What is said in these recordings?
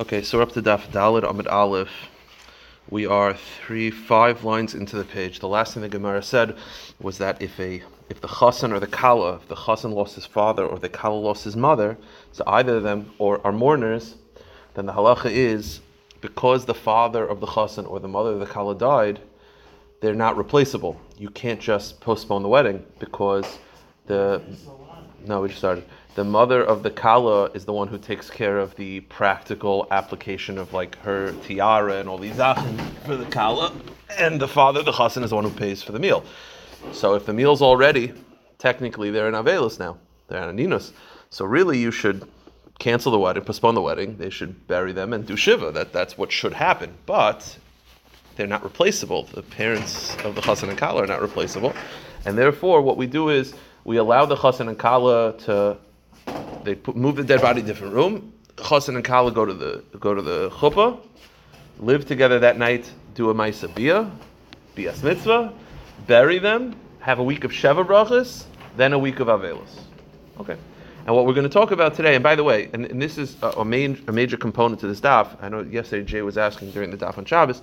Okay, so we're up to Daf Dalid Amid Aleph. We are three, five lines into the page. The last thing the Gemara said was that if a if the chassan or the kala, if the chassan lost his father or the kala lost his mother, so either of them or are mourners, then the halacha is because the father of the chassan or the mother of the kala died, they're not replaceable. You can't just postpone the wedding because the no, we just started the mother of the kala is the one who takes care of the practical application of like her tiara and all these zachin for the kala, and the father, the chassan, is the one who pays for the meal. So if the meal's all ready, technically they're in avelus now. They're in aninus. So really, you should cancel the wedding, postpone the wedding. They should bury them and do shiva. That that's what should happen. But they're not replaceable. The parents of the chassan and kala are not replaceable, and therefore, what we do is we allow the chassan and kala to they put, move the dead body to a different room. Chassan and Kala go to the go to the chuppah, live together that night, do a ma'isa bia, bias mitzvah, bury them, have a week of sheva brachas, then a week of avelos. Okay. And what we're going to talk about today, and by the way, and, and this is a, a, main, a major component to this daf. I know yesterday Jay was asking during the daf on Shabbos.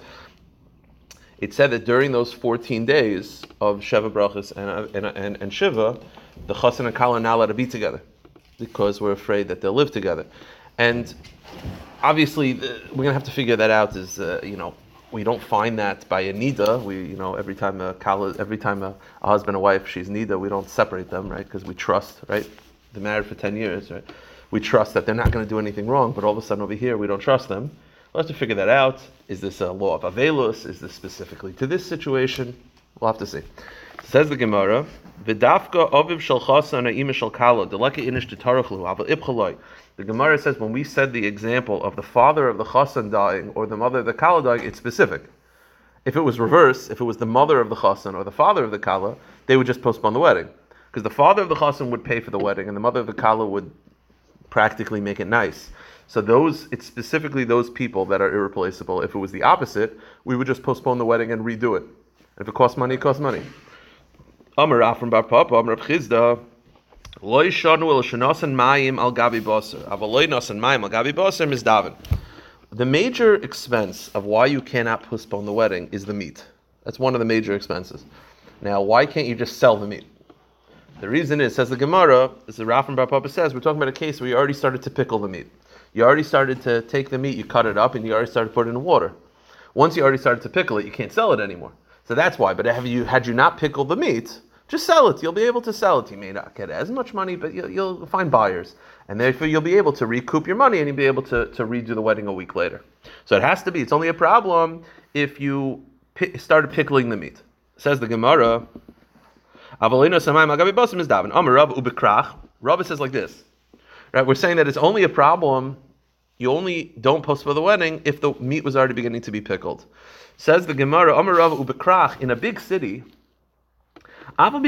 It said that during those 14 days of Sheva Brachas and, and, and, and Shiva, the Chassan and Kala are not allowed to be together because we're afraid that they'll live together. And obviously, we're going to have to figure that out. Is uh, you know, we don't find that by a nida. We you know every time a kala, every time a, a husband and wife she's nida, we don't separate them, right? Because we trust, right? They're married for ten years, right? We trust that they're not going to do anything wrong, but all of a sudden over here we don't trust them. We'll have to figure that out. Is this a law of avelus? Is this specifically to this situation? We'll have to see. Says the Gemara, "V'dafka aviv shel chasan ha'ima shel kala deleka inish detarachlu aval ibchaloi." The Gemara says when we said the example of the father of the chasan dying or the mother of the kala dying, it's specific. If it was reverse, if it was the mother of the chasan or the father of the kala, they would just postpone the wedding because the father of the chasan would pay for the wedding and the mother of the kala would practically make it nice. So those, it's specifically those people that are irreplaceable. If it was the opposite, we would just postpone the wedding and redo it. If it costs money, it costs money. Amar Rafram Bar Papa, Amar Chisda, Loi el shenosan mayim al gabi boser. Nosan mayim al gabi boser. The major expense of why you cannot postpone the wedding is the meat. That's one of the major expenses. Now, why can't you just sell the meat? The reason is, says the Gemara, as the Rafram Bar Papa says, we're talking about a case where you already started to pickle the meat. You already started to take the meat, you cut it up, and you already started to put it in water. Once you already started to pickle it, you can't sell it anymore. So that's why. But have you had you not pickled the meat, just sell it. You'll be able to sell it. You may not get as much money, but you'll, you'll find buyers. And therefore, you'll be able to recoup your money and you'll be able to, to redo the wedding a week later. So it has to be. It's only a problem if you started pickling the meat. Says the Gemara. Rabbi says like this. Right, we're saying that it's only a problem. You only don't postpone the wedding if the meat was already beginning to be pickled. Says the Gemara, in a big city, in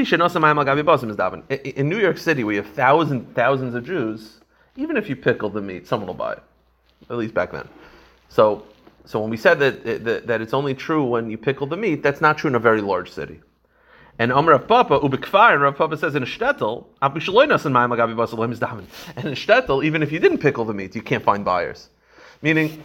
New York City, we have thousands, thousands of Jews. Even if you pickle the meat, someone will buy it. At least back then. So, so when we said that, that, that it's only true when you pickle the meat, that's not true in a very large city. And Rav Papa, Ubekfar, and Rav Papa says in a shtetl, and in shtetl, even if you didn't pickle the meat, you can't find buyers. Meaning,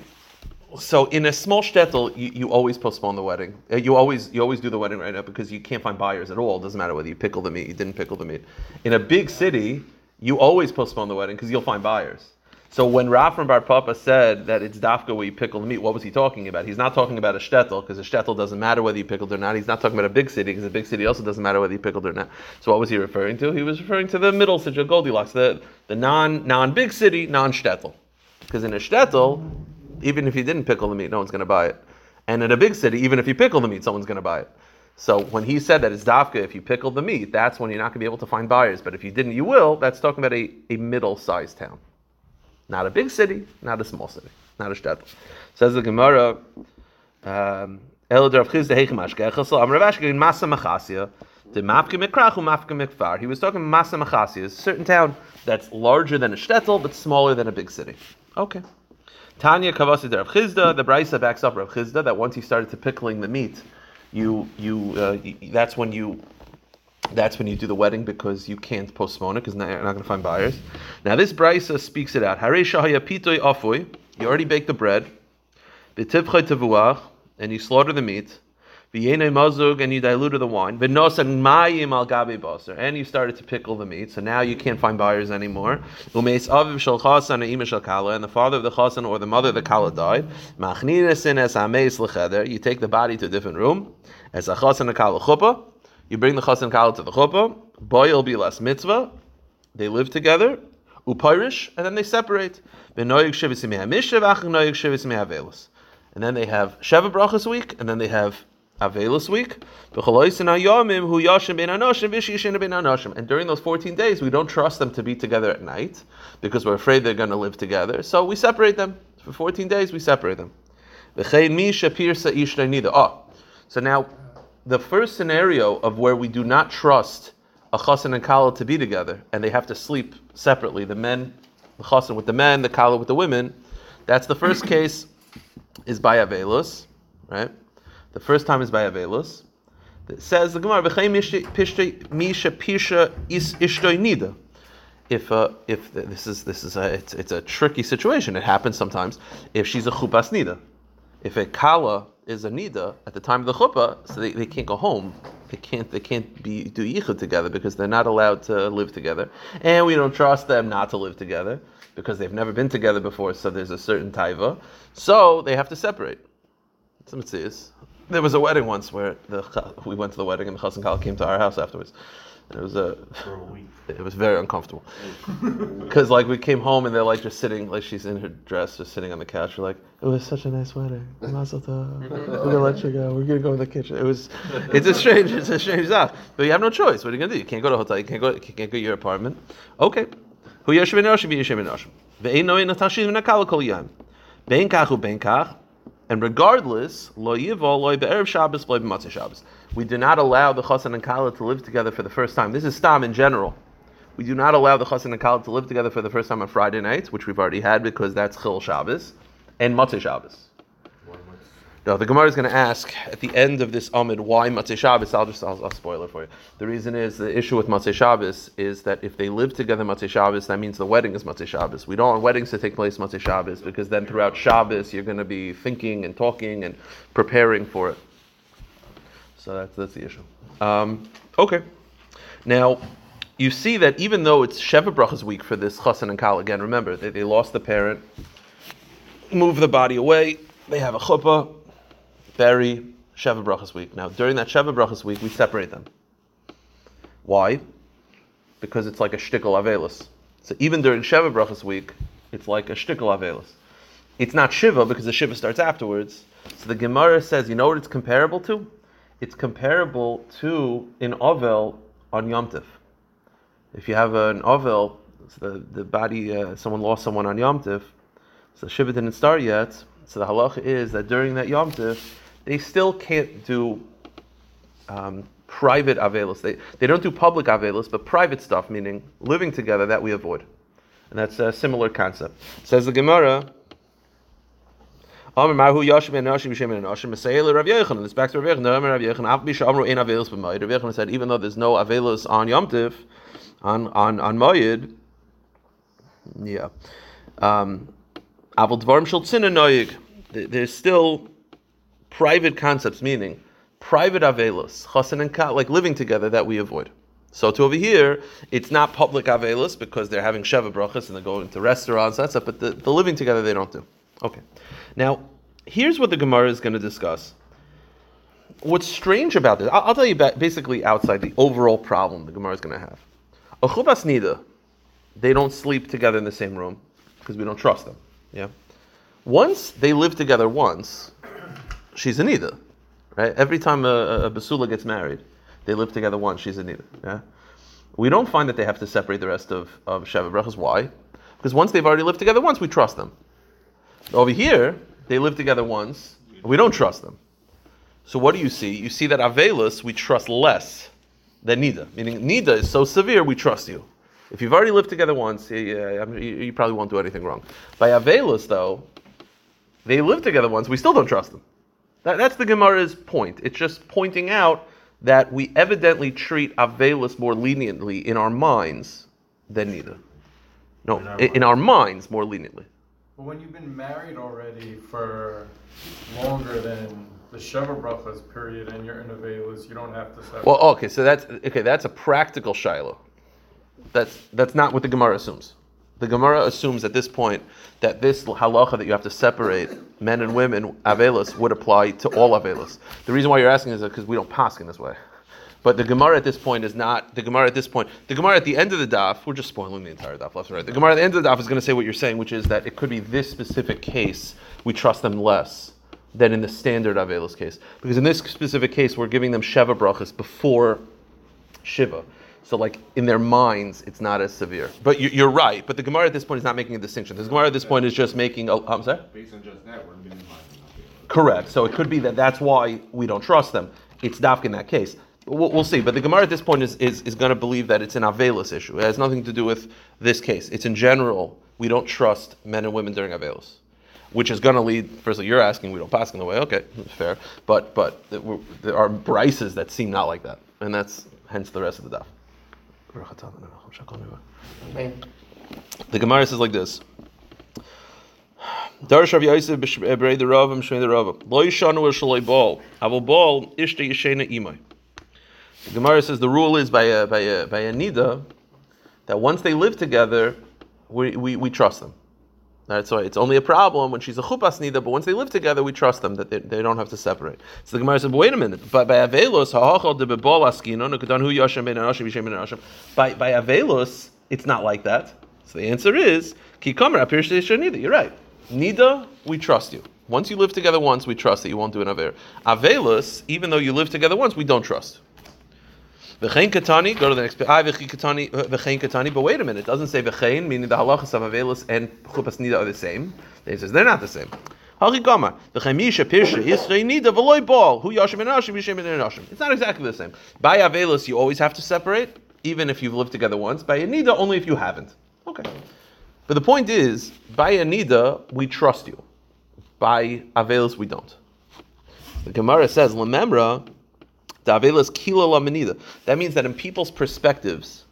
so in a small shtetl, you, you always postpone the wedding. Uh, you always you always do the wedding right now because you can't find buyers at all. It doesn't matter whether you pickle the meat, you didn't pickle the meat. In a big city, you always postpone the wedding because you'll find buyers. So when Rafram Bar Papa said that it's dafka where you pickle the meat, what was he talking about? He's not talking about a shtetl because a shtetl doesn't matter whether you pickled or not. He's not talking about a big city because a big city also doesn't matter whether you pickled or not. So what was he referring to? He was referring to the middle city, Goldilocks, the, the non non big city, non shtetl. Because in a shtetl, even if you didn't pickle the meat, no one's going to buy it. And in a big city, even if you pickle the meat, someone's going to buy it. So when he said that it's dafka, if you pickle the meat, that's when you're not going to be able to find buyers. But if you didn't, you will. That's talking about a, a middle-sized town, not a big city, not a small city, not a shtetl. Says the Gemara. Um, he was talking masa a certain town that's larger than a shtetl but smaller than a big city. Okay. Tanya Kavasi Rav Chisda, the Brisa backs up Rav Chisda that once you started to pickling the meat, you you, uh, that's when you that's when you do the wedding because you can't postpone it because you're not going to find buyers. Now this Brisa speaks it out. You already baked the bread. And you slaughter the meat. And you diluted the wine. And you started to pickle the meat. So now you can't find buyers anymore. And the father of the chasan or the mother of the kala died. You take the body to a different room. As a you bring the chasan kala to the chuppah. Boy will be less mitzvah. They live together. Upirish, and then they separate. And then they have Sheva Brachas week, and then they have Avelus week. And during those 14 days, we don't trust them to be together at night because we're afraid they're going to live together. So we separate them. For 14 days, we separate them. Oh, so now the first scenario of where we do not trust a chassan and kala to be together and they have to sleep separately, the men, the chassan with the men, the kala with the women, that's the first case is by Avelus, right? The first time is by Avelus. It says the Gemara, misha pisha is nida. If uh, if this is this is a it's, it's a tricky situation. It happens sometimes. If she's a chupas nida, if a kala is a nida at the time of the chuppah, so they, they can't go home. They can't they can't be do yichud together because they're not allowed to live together, and we don't trust them not to live together because they've never been together before. So there's a certain taiva. So they have to separate. Some There was a wedding once where the we went to the wedding and the chassan kala came to our house afterwards. It was a, it was very uncomfortable because like we came home and they're like just sitting like she's in her dress just sitting on the couch. We're like, it was such a nice wedding. We're gonna let you go. We're gonna go in the kitchen. It was, it's a strange, it's a strange stuff. But you have no choice. What are you gonna do? You can't go to a hotel. You can't go. You can't go to your apartment. Okay. Who yeshiv enoshim yeshiv enoshim. Ve'ein noin natashim v'nakal kol yam. Bein kach u bein kach. And regardless, lo yivol lo be'erev Shabbos lo b'matzah Shabbos. We do not allow the chassan and kala to live together for the first time. This is stam in general. We do not allow the chassan and kala to live together for the first time on Friday nights, which we've already had because that's chil Shabbos, and matzah Shabbos. No, the Gemara is going to ask at the end of this Amid why Matzeh Shabbos. I'll just I'll, I'll, spoil it for you. The reason is the issue with Matzeh Shabbos is that if they live together Matzeh Shabbos, that means the wedding is Matzeh Shabbos. We don't want weddings to take place Matzeh Shabbos because then throughout Shabbos you're going to be thinking and talking and preparing for it. So that's that's the issue. Um, okay, now you see that even though it's Sheva Brachas week for this Chassan and Kal, again, remember they, they lost the parent, move the body away. They have a chuppah bury Sheva Brachas week. Now, during that Sheva Brachas week, we separate them. Why? Because it's like a shtickle avelus. So even during Sheva Brachas week, it's like a shtickle avelus. It's not Shiva because the Shiva starts afterwards. So the Gemara says, you know what it's comparable to? It's comparable to an Ovel on Yom Tif. If you have an Ovel, so the, the body, uh, someone lost someone on Yom Tif, so Shiva didn't start yet, so the halacha is that during that Yom Tif, they still can't do um, private avelis. They, they don't do public avelis, but private stuff, meaning living together, that we avoid. And that's a similar concept. Says the Gemara. This back to Rav Yechon. Rav Yechon said, even though there's no avelis on Yom Tif, on on on Moyed, yeah, um, there's still private concepts, meaning private avelus, chasen and kat, like living together, that we avoid. So to over here, it's not public avelus because they're having sheva brachas and they're going to restaurants, that's it, but the, the living together they don't do. Okay. Now, here's what the Gemara is going to discuss. What's strange about this, I'll, I'll tell you basically outside the overall problem the Gemara is going to have. A chubas nida, they don't sleep together in the same room because we don't trust them. Yeah. Once they live together once, she's a nida, right? Every time a, a basula gets married, they live together once. She's a nida. Yeah. We don't find that they have to separate the rest of of Sheva brachas. Why? Because once they've already lived together once, we trust them. Over here, they live together once, we don't trust them. So what do you see? You see that Avelus we trust less than Nida. Meaning Nida is so severe, we trust you. If you've already lived together once, you, you probably won't do anything wrong. By Avelus, though, they live together once, we still don't trust them. That, that's the Gemara's point. It's just pointing out that we evidently treat Avelus more leniently in our minds than Nida. No, in our, in, in our minds more leniently. But when you've been married already for longer than the Sheva Brachas period and you're in a Veilus, you don't have to separate. Well, okay, so that's okay. That's a practical shiloh. That's that's not what the Gemara assumes. The Gemara assumes at this point that this halacha that you have to separate men and women avelos would apply to all avelos. The reason why you're asking is because we don't pass in this way. But the Gemara at this point is not the Gemara at this point. The Gemara at the end of the daf, we're just spoiling the entire daf left and right. The Gemara at the end of the daf is going to say what you're saying, which is that it could be this specific case we trust them less than in the standard Avelis case, because in this specific case we're giving them sheva brachas before shiva. So, like in their minds, it's not as severe. But you, are right. But the Gemara at this point is not making a distinction. The Gemara at this point is just making. A, I'm sorry. Based on just that, we're minimizing. Correct. So it could be that that's why we don't trust them. It's dafk in that case. We'll, we'll, see. But the Gemara at this point is, is, is going to believe that it's an Avelis issue. It has nothing to do with this case. It's in general, we don't trust men and women during Avelis. Which is going to lead, firstly, you're asking, we don't pass in the way. Okay, fair. But but there are brises that seem not like that. And that's hence the rest of the daf. The Gemara says like this. Darish Rav Yosef b'Brei eh, the Rav Shmei the Rav. Lo yishanu er shaloi bol. Avol bol ishte yishena imay. The Gemara says the rule is by a, by a, by a nida that once they live together, we, we, we trust them. Right, so it's only a problem when she's a chupas nida, but once they live together, we trust them that they, they don't have to separate. So the Gemara said, wait a minute. By, by avelos. By by avelos, it's not like that. So the answer is. You're right. Nida, we trust you. Once you live together once, we trust that you won't do an aver. Avelos, even though you live together once, we don't trust. V'chein katani, go to the next page. v'chein katani, but wait a minute, it doesn't say v'chein, meaning the halachas of Avelis and chupas nida are the same. It says they're not the same. It's not exactly the same. By Avelis, you always have to separate, even if you've lived together once. By nida, only if you haven't. Okay. But the point is, by nida, we trust you. By Avelis, we don't. The Gemara says, Lememra, Avelus kila lamanida. That means that in people's perspectives,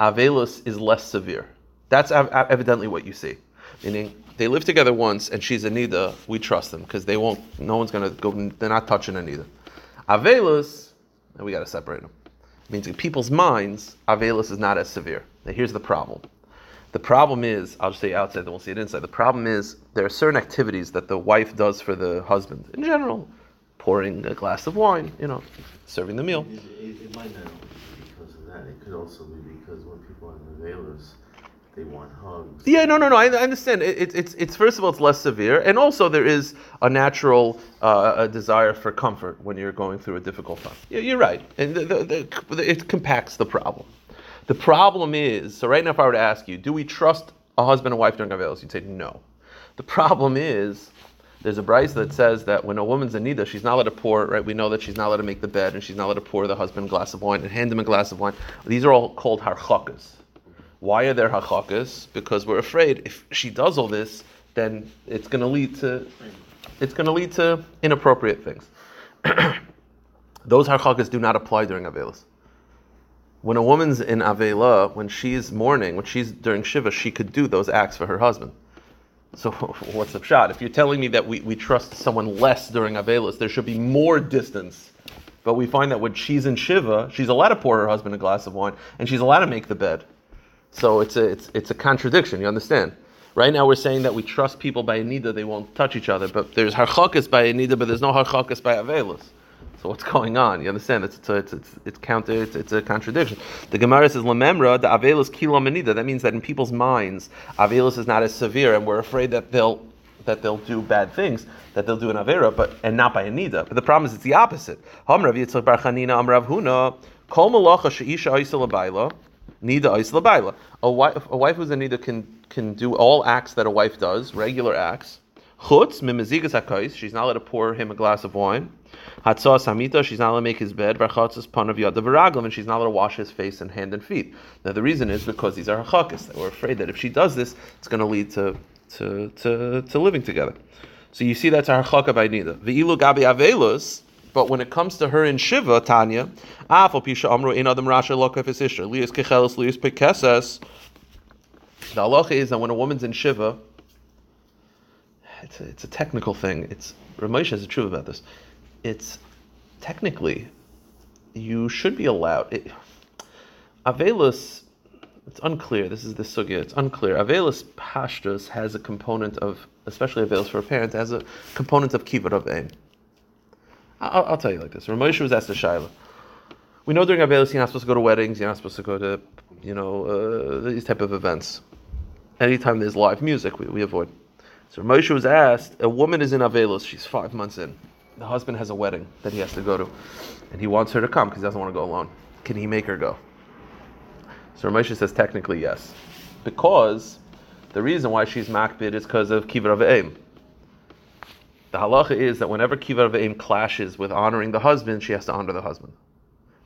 Avelus is less severe. That's evidently what you see. Meaning, they live together once and she's a nida, we trust them because they won't, no one's going to go, they're not touching Anida. Avelus, and we got to separate them. It means in people's minds, Avelus is not as severe. Now here's the problem. The problem is, I'll just say outside, then we'll see it inside. The problem is there are certain activities that the wife does for the husband in general pouring a glass of wine, you know, serving the meal. It, it, it might not be because of that. It could also be because when people are in the veilers, they want hugs. Yeah, no, no, no. I, I understand. It, it, it's it's first of all, it's less severe, and also there is a natural uh, a desire for comfort when you're going through a difficult time. Yeah, you're right, and the, the, the, it compacts the problem. The problem is, so right now, if I were to ask you, do we trust a husband and wife during Avelos? You'd say no. The problem is there's a brisa that says that when a woman's in nida, she's not allowed to pour. Right, we know that she's not allowed to make the bed, and she's not allowed to pour the husband a glass of wine and hand him a glass of wine. These are all called harchakas. Why are there harchakas? Because we're afraid if she does all this, then it's going to lead to it's going to lead to inappropriate things. Those harchakas do not apply during avelas. When a woman's in avela, when she's mourning, when she's during shiva, she could do those acts for her husband. So what's the shot? If you're telling me that we, we trust someone less during Avelis, there should be more distance. But we find that when she's in Shiva, she's allowed to pour her husband a glass of wine, and she's allowed to make the bed. So it's a, it's, it's a contradiction, you understand? Right now we're saying that we trust people by Anida, they won't touch each other, but there's Harchakas by Anida, but there's no Harchakas by Avelis. So what's going on? You understand? It's it's it's, it's counter. It's, it's, a contradiction. The Gemara says lememra the avelus kilo menida. That means that in people's minds, avelus is not as severe, and we're afraid that they'll that they'll do bad things, that they'll do an avera, but and not by a nida. But the problem is it's the opposite. Hamrav Yitzchak Bar Chanina Huna Kol Malacha Sheisha Nida. A wife, a wife who's a nida can can do all acts that a wife does, regular acts. Chutz mimizigas hakais. She's not allowed to pour him a glass of wine. Hatzah samita, she's not allowed to make his bed. Varchatzas panav yadav v'raglam, and she's not allowed to wash his face and hand and feet. Now the reason is because these are hachakis. That we're afraid that if she does this, it's going to lead to to to, to living together. So you see that's our hachaka by nida. Ve'ilu gabi avelus. But when it comes to her in Shiva, Tanya, afal pisha amru in adam rasha lokaf isisha lias kechelis lias pekesas. The halacha is that when a woman's in Shiva, it's a, it's a technical thing. It's Ramesh has a truth about this. It's technically you should be allowed. It, Avelus, it's unclear. This is the sugya. It's unclear. Avelus pashtus has a component of, especially Avelus for a parent, has a component of kibbut of aim. I'll, I'll tell you like this. Ramesh was asked a shaila. We know during Avelus you're not supposed to go to weddings. You're not supposed to go to, you know, uh, these type of events. Anytime there's live music, we, we avoid. So Moshe was asked, a woman is in Avelus, she's five months in. The husband has a wedding that he has to go to, and he wants her to come because he doesn't want to go alone. Can he make her go? So Moshe says technically yes, because the reason why she's makbid is because of kivar aim. The halacha is that whenever kivar aim clashes with honoring the husband, she has to honor the husband.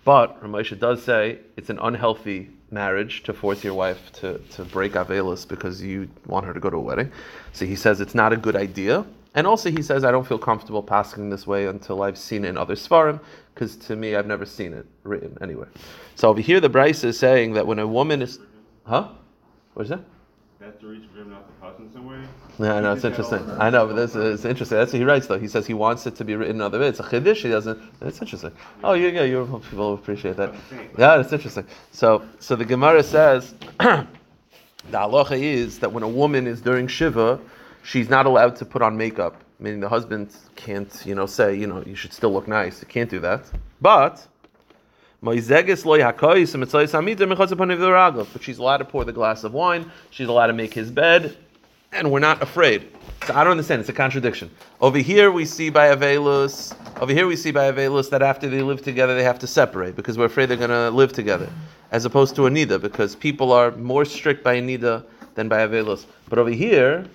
But Ramesha does say it's an unhealthy marriage to force your wife to, to break Avelis because you want her to go to a wedding. So he says it's not a good idea. And also he says I don't feel comfortable passing this way until I've seen it in other Svarim, because to me I've never seen it written anywhere. So over here the Bryce is saying that when a woman is huh? What is that? That's the reason for him not to way? Yeah, I know it's interesting. I know, but this is interesting. That's what he writes, though. He says he wants it to be written in other way. It's a chiddush. He doesn't. It's interesting. Oh, yeah, yeah. You people appreciate that. Yeah, it's interesting. So, so the Gemara says the halacha is that when a woman is during shiva, she's not allowed to put on makeup. Meaning the husband can't, you know, say, you know, you should still look nice. He can't do that. But but she's allowed to pour the glass of wine. She's allowed to make his bed, and we're not afraid. So I don't understand. It's a contradiction. Over here we see by Avelus. Over here we see by Avelus that after they live together they have to separate because we're afraid they're going to live together, as opposed to Anida because people are more strict by Anida than by Avelus. But over here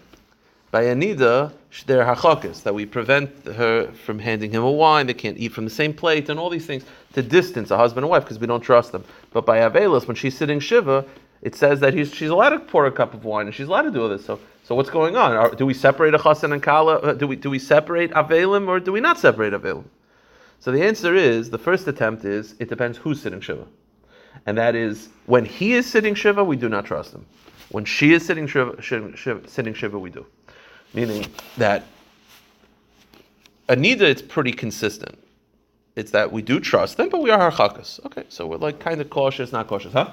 by Anida, they're hachakis, that we prevent her from handing him a wine, they can't eat from the same plate, and all these things to distance a husband and wife because we don't trust them. But by Avelis, when she's sitting Shiva, it says that she's allowed to pour a cup of wine and she's allowed to do all this. So, so what's going on? Are, do we separate a chasen and kala? Uh, do we do we separate avelim or do we not separate avelim? So the answer is the first attempt is it depends who's sitting shiva, and that is when he is sitting shiva, we do not trust him. When she is sitting shiva, shiva sitting shiva, we do meaning that Anida, it's pretty consistent. It's that we do trust them, but we are harchakas. Okay, so we're like kind of cautious, not cautious, huh?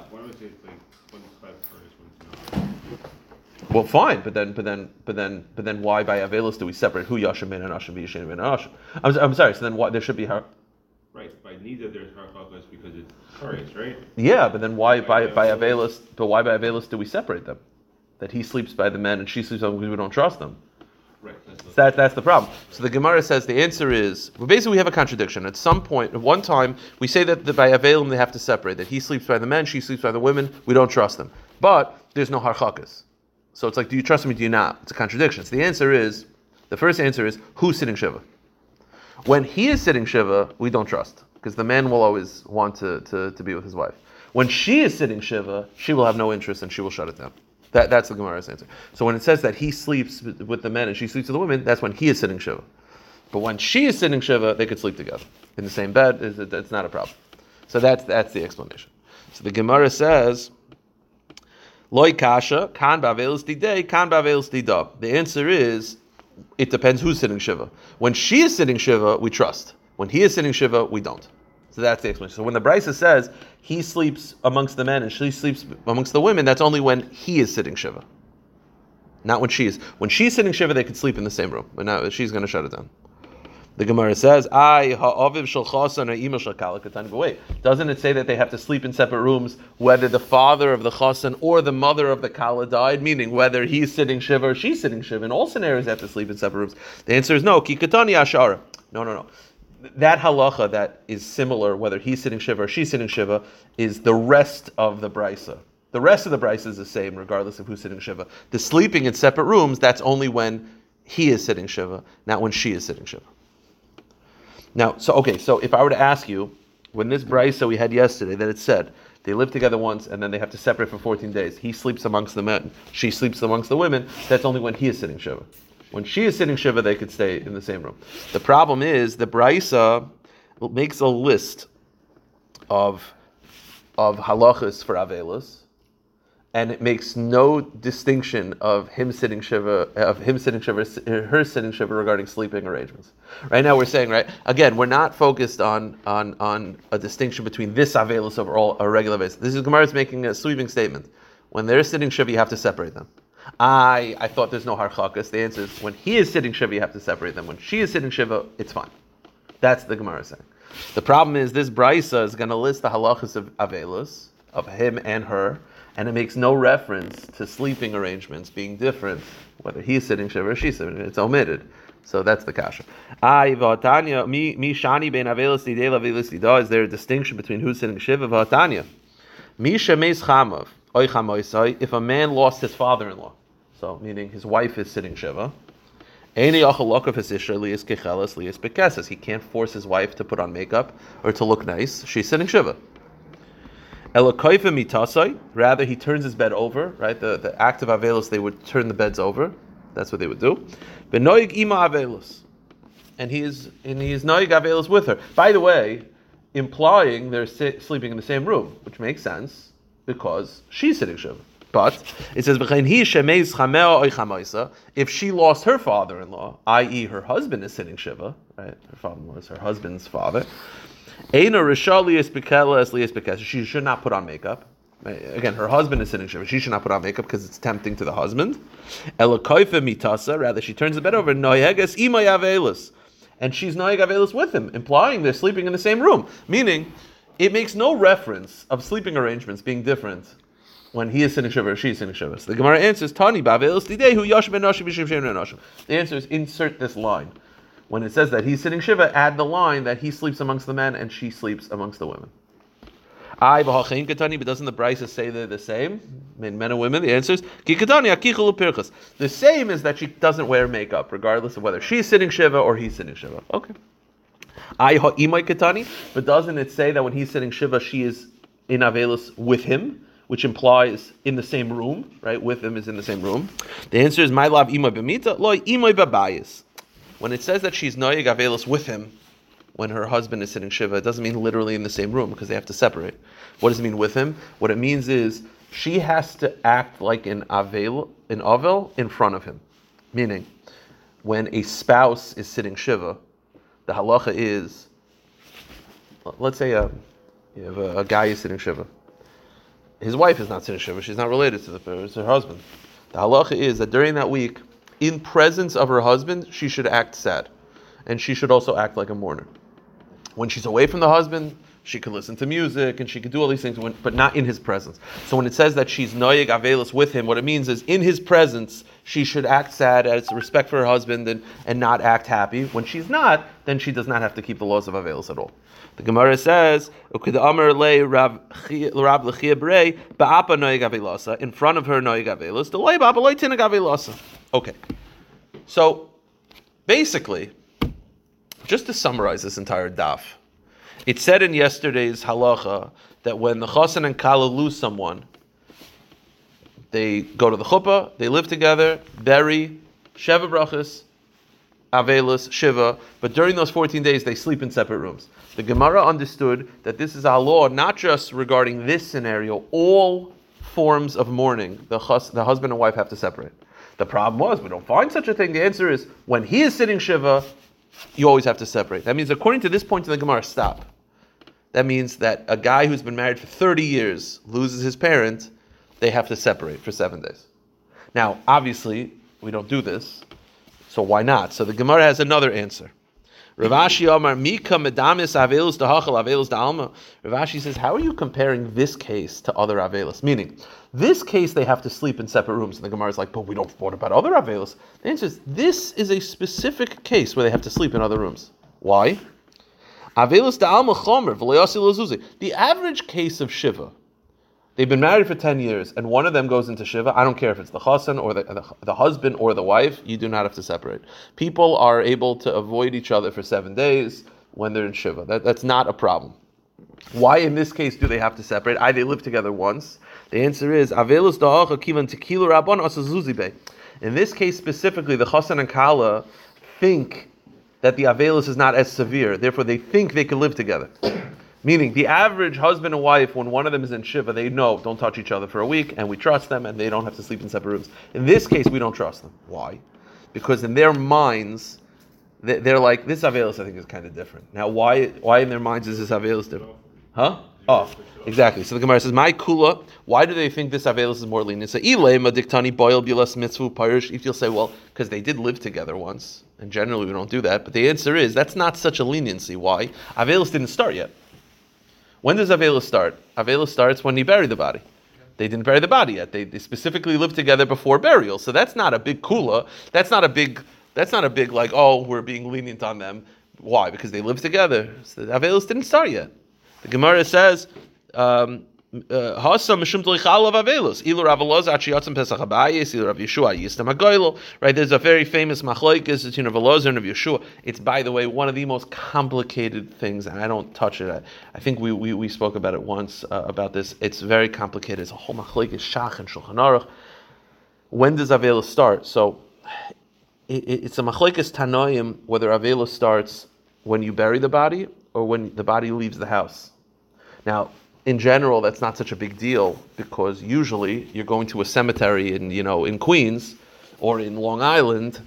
Well, fine, but then, but then, but then, but then, why by Avelis do we separate who Yashim and Ashim V'Yishin and Ashim? I'm, I'm sorry. So then, why there should be har- Right, by neither there's harchakas because it's curious, right? Yeah, but then why by by Avelis? But why by Avelis do we separate them? That he sleeps by the men and she sleeps by them because we don't trust them. That, that's the problem. So the Gemara says the answer is well, basically we have a contradiction. At some point, at one time, we say that the, by Avelim they have to separate, that he sleeps by the men, she sleeps by the women, we don't trust them. But there's no harchakas. So it's like, do you trust me, do you not? It's a contradiction. So the answer is, the first answer is, who's sitting Shiva? When he is sitting Shiva, we don't trust, because the man will always want to, to, to be with his wife. When she is sitting Shiva, she will have no interest and she will shut it down. That, that's the Gemara's answer. So when it says that he sleeps with the men and she sleeps with the women, that's when he is sitting Shiva. But when she is sitting Shiva, they could sleep together in the same bed. It's, not a problem. So that's, that's the explanation. So the Gemara says, Loi kasha, kan bavelis didei, kan bavelis dida. The answer is, it depends who's sitting Shiva. When she is sitting Shiva, we trust. When he is sitting Shiva, we don't. So that's the explanation. So when the Brisa says he sleeps amongst the men and she sleeps amongst the women, that's only when he is sitting Shiva. Not when she is. When she's sitting Shiva, they could sleep in the same room. But now she's going to shut it down. The Gemara says, "I ha'aviv shel doesn't it say that they have to sleep in separate rooms, whether the father of the chasan or the mother of the kala died? Meaning whether he's sitting shiva or she's sitting shiva. In all scenarios, they have to sleep in separate rooms. The answer is no. Kikatani ashara. No, no, no that halacha that is similar, whether he's sitting shiva or she's sitting shiva, is the rest of the brisa. The rest of the brisa is the same, regardless of who's sitting shiva. The sleeping in separate rooms, that's only when he is sitting shiva, not when she is sitting shiva. Now, so okay, so if I were to ask you, when this brisa we had yesterday, that it said they live together once and then they have to separate for 14 days. He sleeps amongst the men, she sleeps amongst the women. That's only when he is sitting shiva. When she is sitting Shiva, they could stay in the same room. The problem is the Braisa makes a list of, of halachas for Avelis, and it makes no distinction of him sitting shiva, of him sitting shiva, her sitting shiva regarding sleeping arrangements. Right now, we're saying right again, we're not focused on on on a distinction between this avelus over all a regular basis. This is Gemara is making a sweeping statement. When they're sitting shiva, you have to separate them. I I thought there's no harchakas. The answer is when he is sitting shiva, you have to separate them. When she is sitting shiva, it's fine. That's the Gemara saying. The problem is this brisa is going to list the halachas of avelus of him and her, and it makes no reference to sleeping arrangements being different, whether he's sitting shiva or she's sitting. It's omitted. So that's the kasha. Ai v'atanya mi shani ben avelus nidei avelus nida. Is there a distinction between who's sitting shiva v'atanya? Mi shemes chamav. If a man lost his father-in-law, so meaning his wife is sitting shiva. He can't force his wife to put on makeup or to look nice. She's sitting shiva. Rather, he turns his bed over. Right, the the act of avelus, they would turn the beds over. That's what they would do. And he is and he is noig avelus with her. By the way, implying they're si- sleeping in the same room, which makes sense because she's sitting shiva. But it says, if she lost her father-in-law, i.e., her husband is sitting shiva, right? Her father-in-law is her husband's father. She should not put on makeup. Again, her husband is sitting shiva. She should not put on makeup because it's tempting to the husband. Rather, she turns the bed over. And she's noyeg with him, implying they're sleeping in the same room. Meaning, it makes no reference of sleeping arrangements being different when he is sitting shiva or she is sitting shiva. So the Gemara answers, Tani. The answer is insert this line. When it says that he's sitting shiva, add the line that he sleeps amongst the men and she sleeps amongst the women. I katani, but doesn't the Brisa say they're the same? Men, men and women. The answer is. The same is that she doesn't wear makeup, regardless of whether she's sitting shiva or he's sitting shiva. Okay. But doesn't it say that when he's sitting shiva, she is in avelus with him? which implies in the same room, right? With him is in the same room. The answer is my love imay b'mita, loy imay babayis. When it says that she's noyeg avelus with him, when her husband is sitting shiva, it doesn't mean literally in the same room because they have to separate. What does it mean with him? What it means is she has to act like an avel, an avel in front of him. Meaning, when a spouse is sitting shiva, the halacha is, let's say a, you have a, a guy is sitting shiva his wife is not sitting shiva. She's not related to the it's her husband. The halacha is that during that week, in presence of her husband, she should act sad, and she should also act like a mourner. When she's away from the husband, she could listen to music and she could do all these things, but not in his presence. So when it says that she's noyeg avelus with him, what it means is in his presence she should act sad as respect for her husband and, and not act happy. When she's not, then she does not have to keep the laws of avelus at all. The Gemara says, in front of her noyeg avelus, Okay, so basically, just to summarize this entire daf. It said in yesterday's halacha that when the chosin and kala lose someone, they go to the chuppah, they live together, bury, sheva brachas, avelus, shiva, but during those 14 days they sleep in separate rooms. The Gemara understood that this is a law not just regarding this scenario, all forms of mourning, the, hus- the husband and wife have to separate. The problem was, we don't find such a thing. The answer is, when he is sitting shiva, you always have to separate. That means, according to this point in the Gemara, stop. That means that a guy who's been married for 30 years loses his parent, they have to separate for seven days. Now, obviously, we don't do this, so why not? So the Gemara has another answer. Rav Ashi Omar Mika Medamis Avelus Dahachal Avelus Dalma. Rav Ashi says, how are you comparing this case to other Avelus? Meaning, this case they have to sleep in separate rooms. And the Gemara is like, but we don't, what about other Avelus? The answer is, this is a specific case where they have to sleep in other rooms. Why? The average case of Shiva, they've been married for 10 years and one of them goes into Shiva. I don't care if it's the chassan or the, the, the, husband or the wife, you do not have to separate. People are able to avoid each other for seven days when they're in Shiva. That, that's not a problem. Why in this case do they have to separate? I they live together once. The answer is In this case specifically, the chassan and kala think that the Avelus is not as severe. Therefore, they think they can live together. Meaning, the average husband and wife, when one of them is in Shiva, they know, don't touch each other for a week, and we trust them, and they don't have to sleep in separate rooms. In this case, we don't trust them. Why? Because in their minds, they- they're like, this Avelis, I think, is kind of different. Now, why, why in their minds is this Avelis different? Huh? Off. Exactly. So the Gemara says, "My kula." Why do they think this Avelis is more lenient? So ilema diktani boil bilas mitzvu parish. If you'll say, well, because they did live together once, and generally we don't do that. But the answer is that's not such a leniency. Why? Avelis didn't start yet. When does Avelis start? Avelis starts when he buried the body. They didn't bury the body yet. They, they specifically lived together before burial. So that's not a big kula. That's not a big. That's not a big like. Oh, we're being lenient on them. Why? Because they lived together. So Avelis didn't start yet. The Gemara says. Um, Mishum. Ilu Pesach. Right. There's a very famous machlokes between Rav Elazar and Rav Yeshua. It's by the way one of the most complicated things, and I don't touch it. I, I think we, we, we spoke about it once uh, about this. It's very complicated. It's a whole machlokes shach and shulchan aruch. When does Avelos start? So it- it's a machlokes tanoim whether Avelos starts when you bury the body or when the body leaves the house. Now, in general, that's not such a big deal because usually you're going to a cemetery in you know in Queens or in Long Island,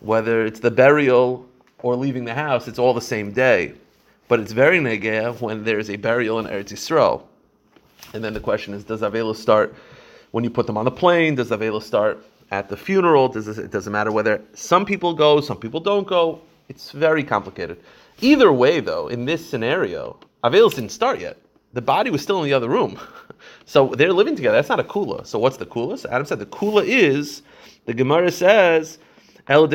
whether it's the burial or leaving the house, it's all the same day. But it's very negeh when there's a burial in Eretz Yisrael. And then the question is, does Avela start when you put them on the plane? Does Avela start at the funeral? Does this, it doesn't matter whether some people go, some people don't go. It's very complicated. Either way, though, in this scenario, Avelos didn't start yet. The body was still in the other room. So they're living together. That's not a kula. So what's the kula? So Adam said the kula is, the Gemara says. The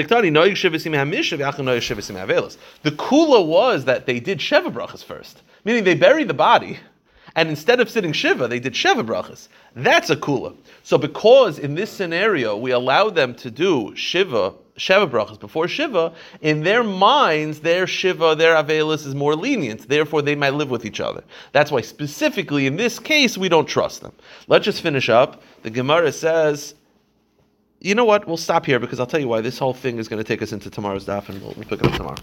kula was that they did sheva brachas first, meaning they buried the body, and instead of sitting shiva, they did sheva brachas. That's a kula. So because in this scenario we allow them to do shiva sheva brachas before shiva, in their minds their shiva their avelis is more lenient. Therefore, they might live with each other. That's why specifically in this case we don't trust them. Let's just finish up. The Gemara says you know what? We'll stop here because I'll tell you why this whole thing is going to take us into tomorrow's daf, and we'll, we'll pick it up tomorrow.